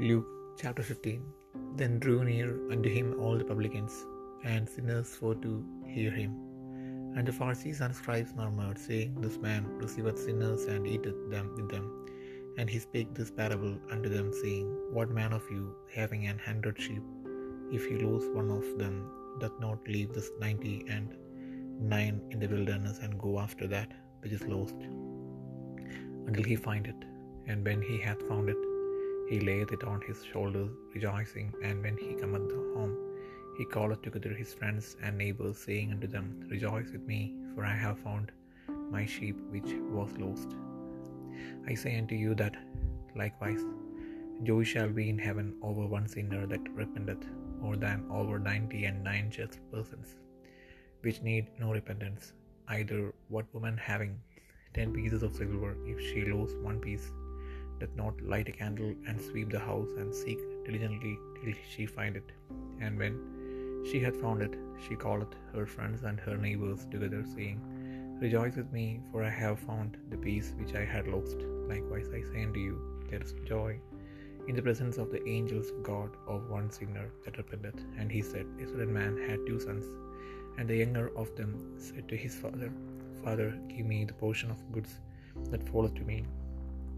Luke chapter 15 Then drew near unto him all the publicans and sinners for to hear him. And the Pharisees and scribes murmured, saying, This man receiveth sinners and eateth them with them. And he spake this parable unto them, saying, What man of you, having an hundred sheep, if he lose one of them, doth not leave this ninety and nine in the wilderness, and go after that which is lost, until he find it? And when he hath found it, he layeth it on his shoulders, rejoicing. And when he cometh home, he calleth together his friends and neighbors, saying unto them, Rejoice with me, for I have found my sheep which was lost. I say unto you that likewise joy shall be in heaven over one sinner that repenteth, more than over ninety and nine just persons, which need no repentance. Either what woman having ten pieces of silver, if she lose one piece, doth not light a candle and sweep the house and seek diligently till she find it? And when she hath found it, she calleth her friends and her neighbors together, saying, Rejoice with me, for I have found the piece which I had lost. Likewise I say unto you, there is joy in the presence of the angels of God of one sinner that repenteth. And he said, A certain man had two sons, and the younger of them said to his father, Father, give me the portion of goods that falleth to me.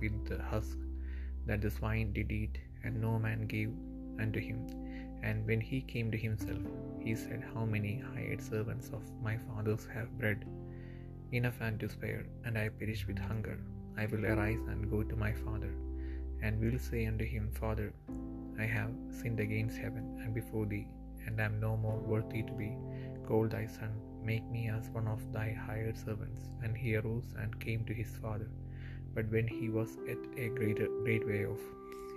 with the husk that the swine did eat, and no man gave unto him. And when he came to himself, he said, How many hired servants of my father's have bread enough and to spare, and I perish with hunger. I will arise and go to my father, and will say unto him, Father, I have sinned against heaven and before thee, and am no more worthy to be called thy son. Make me as one of thy hired servants. And he arose and came to his father. But when he was at a greater great way off,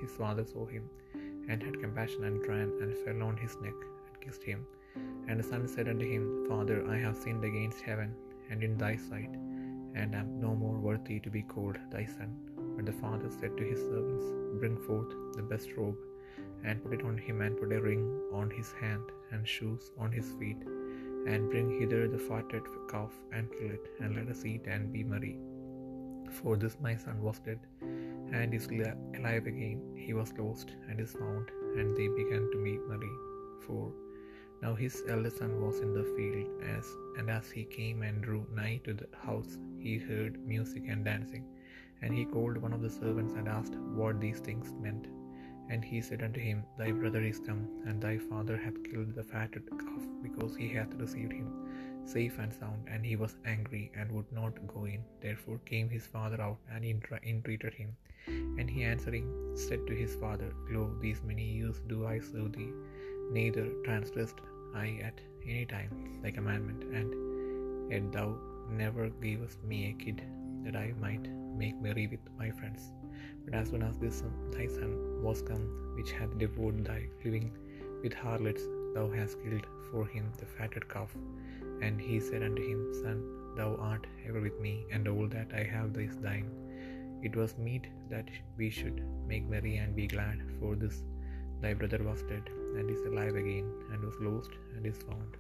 his father saw him, and had compassion, and ran and fell on his neck, and kissed him. And the son said unto him, Father, I have sinned against heaven and in thy sight, and am no more worthy to be called thy son. But the father said to his servants, Bring forth the best robe, and put it on him, and put a ring on his hand, and shoes on his feet, and bring hither the fatted calf, and kill it, and let us eat and be merry. For this my son was dead, and is alive again. He was lost, and is found, and they began to be merry. For now his eldest son was in the field, as and as he came and drew nigh to the house, he heard music and dancing. And he called one of the servants and asked what these things meant. And he said unto him, Thy brother is come, and thy father hath killed the fatted calf, because he hath received him safe and sound. And he was angry, and would not go in. Therefore came his father out, and entreated him. And he answering said to his father, Lo, these many years do I serve thee, neither transgressed I at any time thy commandment, and yet thou never gavest me a kid that I might make merry with my friends. But as soon as this thy son was come, which hath devoured thy living with harlots, thou hast killed for him the fatted calf. And he said unto him, Son, thou art ever with me, and all that I have is thine. It was meet that we should make merry and be glad, for this thy brother was dead, and is alive again, and was lost, and is found.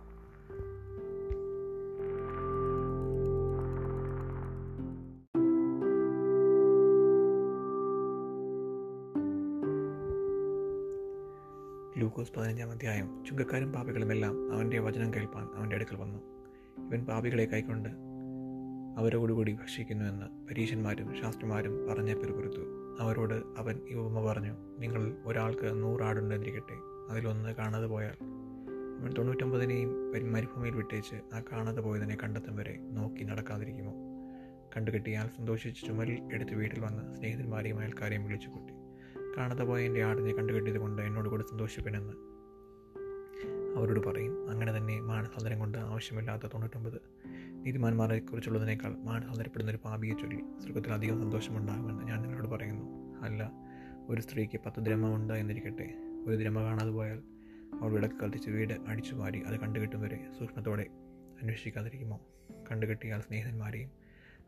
ലൂക്കോസ് പതിനഞ്ചാം അധ്യായം ചുങ്കക്കാരും പാപികളുമെല്ലാം അവന്റെ വചനം കേൾപ്പാൻ അവന്റെ അടുക്കൽ വന്നു ഇവൻ പാപികളെ കൈക്കൊണ്ട് അവരോടുകൂടി ഭക്ഷിക്കുന്നുവെന്ന് പരീശന്മാരും ശാസ്ത്രിമാരും പറഞ്ഞ പെരുപുറത്തു അവരോട് അവൻ ഈ ഉപമ പറഞ്ഞു നിങ്ങൾ ഒരാൾക്ക് നൂറാടുണ്ടെന്നിരിക്കട്ടെ അതിലൊന്ന് കാണാതെ പോയാൽ. അവൻ തൊണ്ണൂറ്റൊമ്പതിനെയും മരുഭൂമിയിൽ വിട്ടേച്ച് ആ കാണാതെ പോയതിനെ കണ്ടെത്തും വരെ നോക്കി നടക്കാതിരിക്കുമോ? കണ്ടുകെട്ടിയാൽ സന്തോഷിച്ച് ചുമലിൽ എടുത്ത് വീട്ടിൽ വന്ന് സ്നേഹിതന്മാരെയും അയൽക്കാരെയും വിളിച്ചു കൂട്ടി കാണാതെ പോയ എന്റെ ആടിനെ കണ്ടുകെട്ടിയത് കൊണ്ട് എന്നോട് കൂടെ സന്തോഷിപ്പനെന്ന് അവരോട് പറയും. അങ്ങനെ തന്നെ മാനസാന്തരം കൊണ്ട് ആവശ്യമില്ലാത്ത തൊണ്ണൂറ്റൊമ്പത് നീതിമാന്മാരെ കുറിച്ചുള്ളതിനേക്കാൾ മാനസാന്തരപ്പെടുന്ന ഒരു പാപിയെ ചൊല്ലി സ്വർഗത്തിൽ അധികം സന്തോഷമുണ്ടാകുമെന്ന് ഞാൻ നിങ്ങളോട് പറയുന്നു. അല്ല ഒരു സ്ത്രീക്ക് പത്ത് ദ്രഹമുണ്ട് എന്നിരിക്കട്ടെ. ഒരു ദ്രമ കാണാതെ പോയാൽ അവൾ വിളക്ക് കത്തിച്ച് വീട് അടിച്ചു മാറി അത് കണ്ടുകിട്ടും വരെ സൂക്ഷ്മത്തോടെ അന്വേഷിക്കാതിരിക്കുമോ? കണ്ടുകെട്ടിയാൽ സ്നേഹിതന്മാരെയും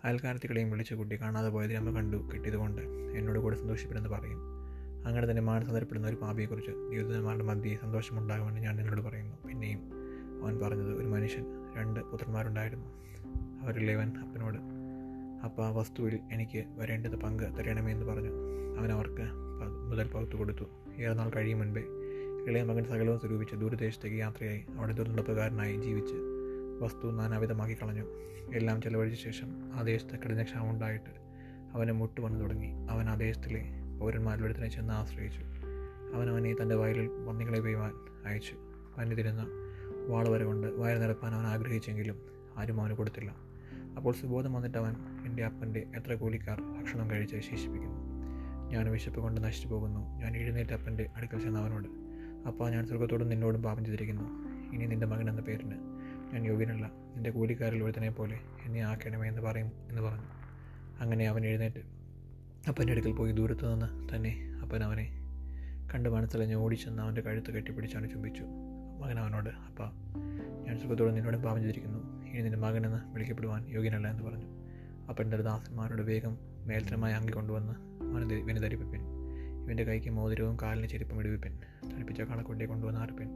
അയൽക്കാരത്തികളെയും വിളിച്ചു കൂട്ടി കാണാതെ പോയ ദ്രമ കണ്ടു കിട്ടിയതുകൊണ്ട് എന്നോട് കൂടെ സന്തോഷിപ്പില്ലെന്ന് പറയും. അങ്ങനെ തന്നെ മാനസാന്തരപ്പെടുന്ന ഒരു പാപിയെക്കുറിച്ച് ജീവിതന്മാരുടെ മധ്യേ സന്തോഷമുണ്ടാകുമെന്ന് ഞാൻ നിങ്ങളോട് പറയുന്നു. പിന്നെയും അവൻ പറഞ്ഞത് ഒരു മനുഷ്യൻ രണ്ട് പുത്രന്മാരുണ്ടായിരുന്നു. അവരിലേവൻ അപ്പനോട് അപ്പ ആ വസ്തുവിൽ എനിക്ക് വരേണ്ടത് പങ്ക് തരണമേ എന്ന് പറഞ്ഞു. അവൻ അവർക്ക് മുതൽ പകുത്തു കൊടുത്തു. ഏറെ നാൾ കഴിയും മുൻപേ ഇളയ മകൻ സകലവും സ്വരൂപിച്ച് ദൂരദേശത്തേക്ക് യാത്രയായി. അവിടെ ദുർനടപ്പുകാരനായി ജീവിച്ച് വസ്തു നാനാവിധമാക്കി കളഞ്ഞു. എല്ലാം ചെലവഴിച്ച ശേഷം ആ ദേശത്ത് കഠിനക്ഷാമുണ്ടായിട്ട് അവന് അവനെ മുട്ട് വന്നു തുടങ്ങി. അവൻ ആ ദേശത്തിലെ പൗരന്മാരിലൊരുത്തിനെ ചെന്ന് ആശ്രയിച്ചു. അവൻ അവനെ തന്റെ വയലിൽ പന്നികളെ പെയ്യുവാൻ അയച്ചു. പന്നി തിരുന്ന കൊണ്ട് വയൽ നിറപ്പാൻ അവൻ ആഗ്രഹിച്ചെങ്കിലും ആരും അവന് കൊടുത്തില്ല. അപ്പോൾ സുബോധം വന്നിട്ട് അവൻ എന്റെ അപ്പന്റെ എത്ര കൂലിക്കാർ ഭക്ഷണം കഴിച്ച് ശേഷിപ്പിക്കുന്നു. ഞാൻ വിശപ്പ് കൊണ്ട് നശിച്ചു പോകുന്നു. ഞാൻ എഴുന്നേറ്റ് അപ്പന്റെ അടുക്കൽ ചെന്ന അവനോട് അപ്പോൾ ഞാൻ സ്വർഗത്തോടും നിന്നോടും പാപം ചെയ്തിരിക്കുന്നു. ഇനി നിന്റെ മകൻ എന്ന പേരിന് ഞാൻ യോഗ്യനല്ല. നിന്റെ കൂലിക്കാരിൽ ഒരുത്തനെ പോലെ എന്നെ ആക്കണമേ എന്ന് പറയും എന്ന് പറഞ്ഞു. അങ്ങനെ അവൻ എഴുന്നേറ്റ് അപ്പന്റെ അടുക്കൽ പോയി ദൂരത്തു നിന്ന് തന്നെ അപ്പൻ അവനെ കണ്ട് മനസ്സിലഞ്ഞ് ഓടിച്ചെന്ന് അവന്റെ കഴുത്ത് കെട്ടിപ്പിടിച്ചാണ് ചുംബിച്ചു. മകൻ അവനോട് അപ്പ ഞാൻ സുഖത്തോടെ നിന്നോട് പാപം ചെയ്തിരിക്കുന്നു. ഇനി നിന്റെ മകനെന്ന് വിളിക്കപ്പെടുവാൻ യോഗ്യനല്ല എന്ന് പറഞ്ഞു. അപ്പന്റെ ദാസന്മാരുടെ വേഗം മേൽത്തരമായി അങ്കി കൊണ്ടുവന്ന് അവനെ ഇവനെ ധരിപ്പിപ്പിൻ. ഇവന്റെ കൈക്ക് മോതിരവും കാലിന് ചെരുപ്പും ഇടിവിപ്പൻ. തണുപ്പിച്ച കണക്കൊണ്ടേ കൊണ്ടുവന്ന ആർപ്പിൻ.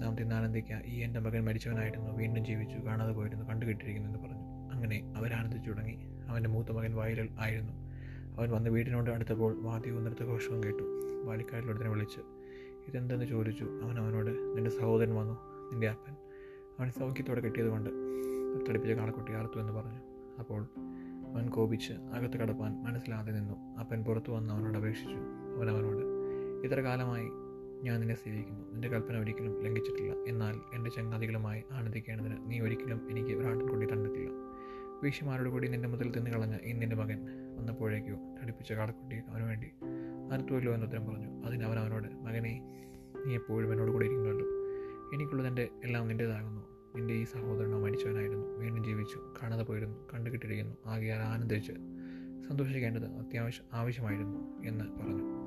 നാം തിന്നാനന്ദിക്കുക ഈ എന്റെ മകൻ മരിച്ചവനായിരുന്നു. വീണ്ടും ജീവിച്ചു കാണാതെ പോയിരുന്നു കണ്ടുകിട്ടിരിക്കുന്നു എന്ന് പറഞ്ഞു. അങ്ങനെ അവരാനന്ദിച്ചു തുടങ്ങി. അവന്റെ മൂത്ത മകൻ വയലിൽ ആയിരുന്നു. അവൻ വന്ന് വീടിനോട് അടുത്തപ്പോൾ വാദ്യവും നൃത്തഘോഷവും കേട്ടു. ബാലിക്കാരിലൊരുത്തിനെ വിളിച്ച് ഇതെന്തെന്ന്? ചോദിച്ചു. അവൻ അവനോട് നിന്റെ സഹോദരൻ വന്നു നിന്റെ അപ്പൻ. അവൻ സൗഖ്യത്തോടെ കെട്ടിയതുകൊണ്ട് തടിപ്പിച്ച കാളക്കുട്ടി അറുത്തു എന്ന് പറഞ്ഞു. അപ്പോൾ അവൻ കോപിച്ച് അകത്ത് കടപ്പാൻ മനസ്സിലാതെ നിന്നു. അപ്പൻ പുറത്തു വന്ന് അവനോട് അപേക്ഷിച്ചു. അവൻ അവനോട് ഇത്ര കാലമായി ഞാൻ നിന്നെ സേവിക്കുന്നു നിന്റെ കൽപ്പന ഒരിക്കലും ലംഘിച്ചിട്ടില്ല. എന്നാൽ എന്റെ ചങ്ങാതികളുമായി ആനന്ദിക്കേണ്ടതിന് നീ ഒരിക്കലും എനിക്ക് ഒരാട്ടിൻകുട്ടി തന്നിട്ടില്ല. വീശിമാരോട് കൂടി നിന്റെ മുതൽ തിന്നു കളഞ്ഞ ഈ നിന്റെ മകൻ വന്നപ്പോഴേക്കോ തടിപ്പിച്ച കാളക്കുട്ടി അവന് വേണ്ടി അറുത്തുവല്ലോ എന്ന് ഉത്തരം പറഞ്ഞു. അതിന് അവൻ അവനോട് മകനെ നീ എപ്പോഴും എന്നോട് കൂടെ ഇരിക്കുന്നുണ്ടോ? എനിക്കുള്ളത് എന്റെ എല്ലാം നിന്റേതാകുന്നു. നിന്റെ ഈ സഹോദരനോ മരിച്ചവനായിരുന്നു. വീണ്ടും ജീവിച്ചു കാണാതെ പോയിരുന്നു കണ്ടുകിട്ടിരിക്കുന്നു ആകെയാൽ ആനന്ദിച്ച് സന്തോഷിക്കേണ്ടത് അത്യാവശ്യം ആവശ്യമായിരുന്നു എന്ന് പറഞ്ഞു.